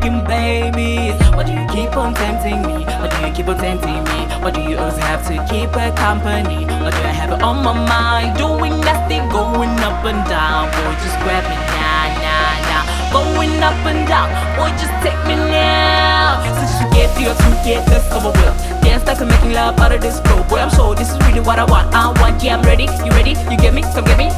making babies? Why do you keep on tempting me? Why do you keep on tempting me? Why do you always have to keep a company? Why do I have it on my mind? Doing nothing, going up and down. Boy, just grab me now, now, now. Going up and down. Boy, just take me now. Since you get to your two get this over with. Dance like I'm making love out of this flow. Boy, I'm sure this is really what I want. I want, yeah, I'm ready. You ready? You get me? Come get me.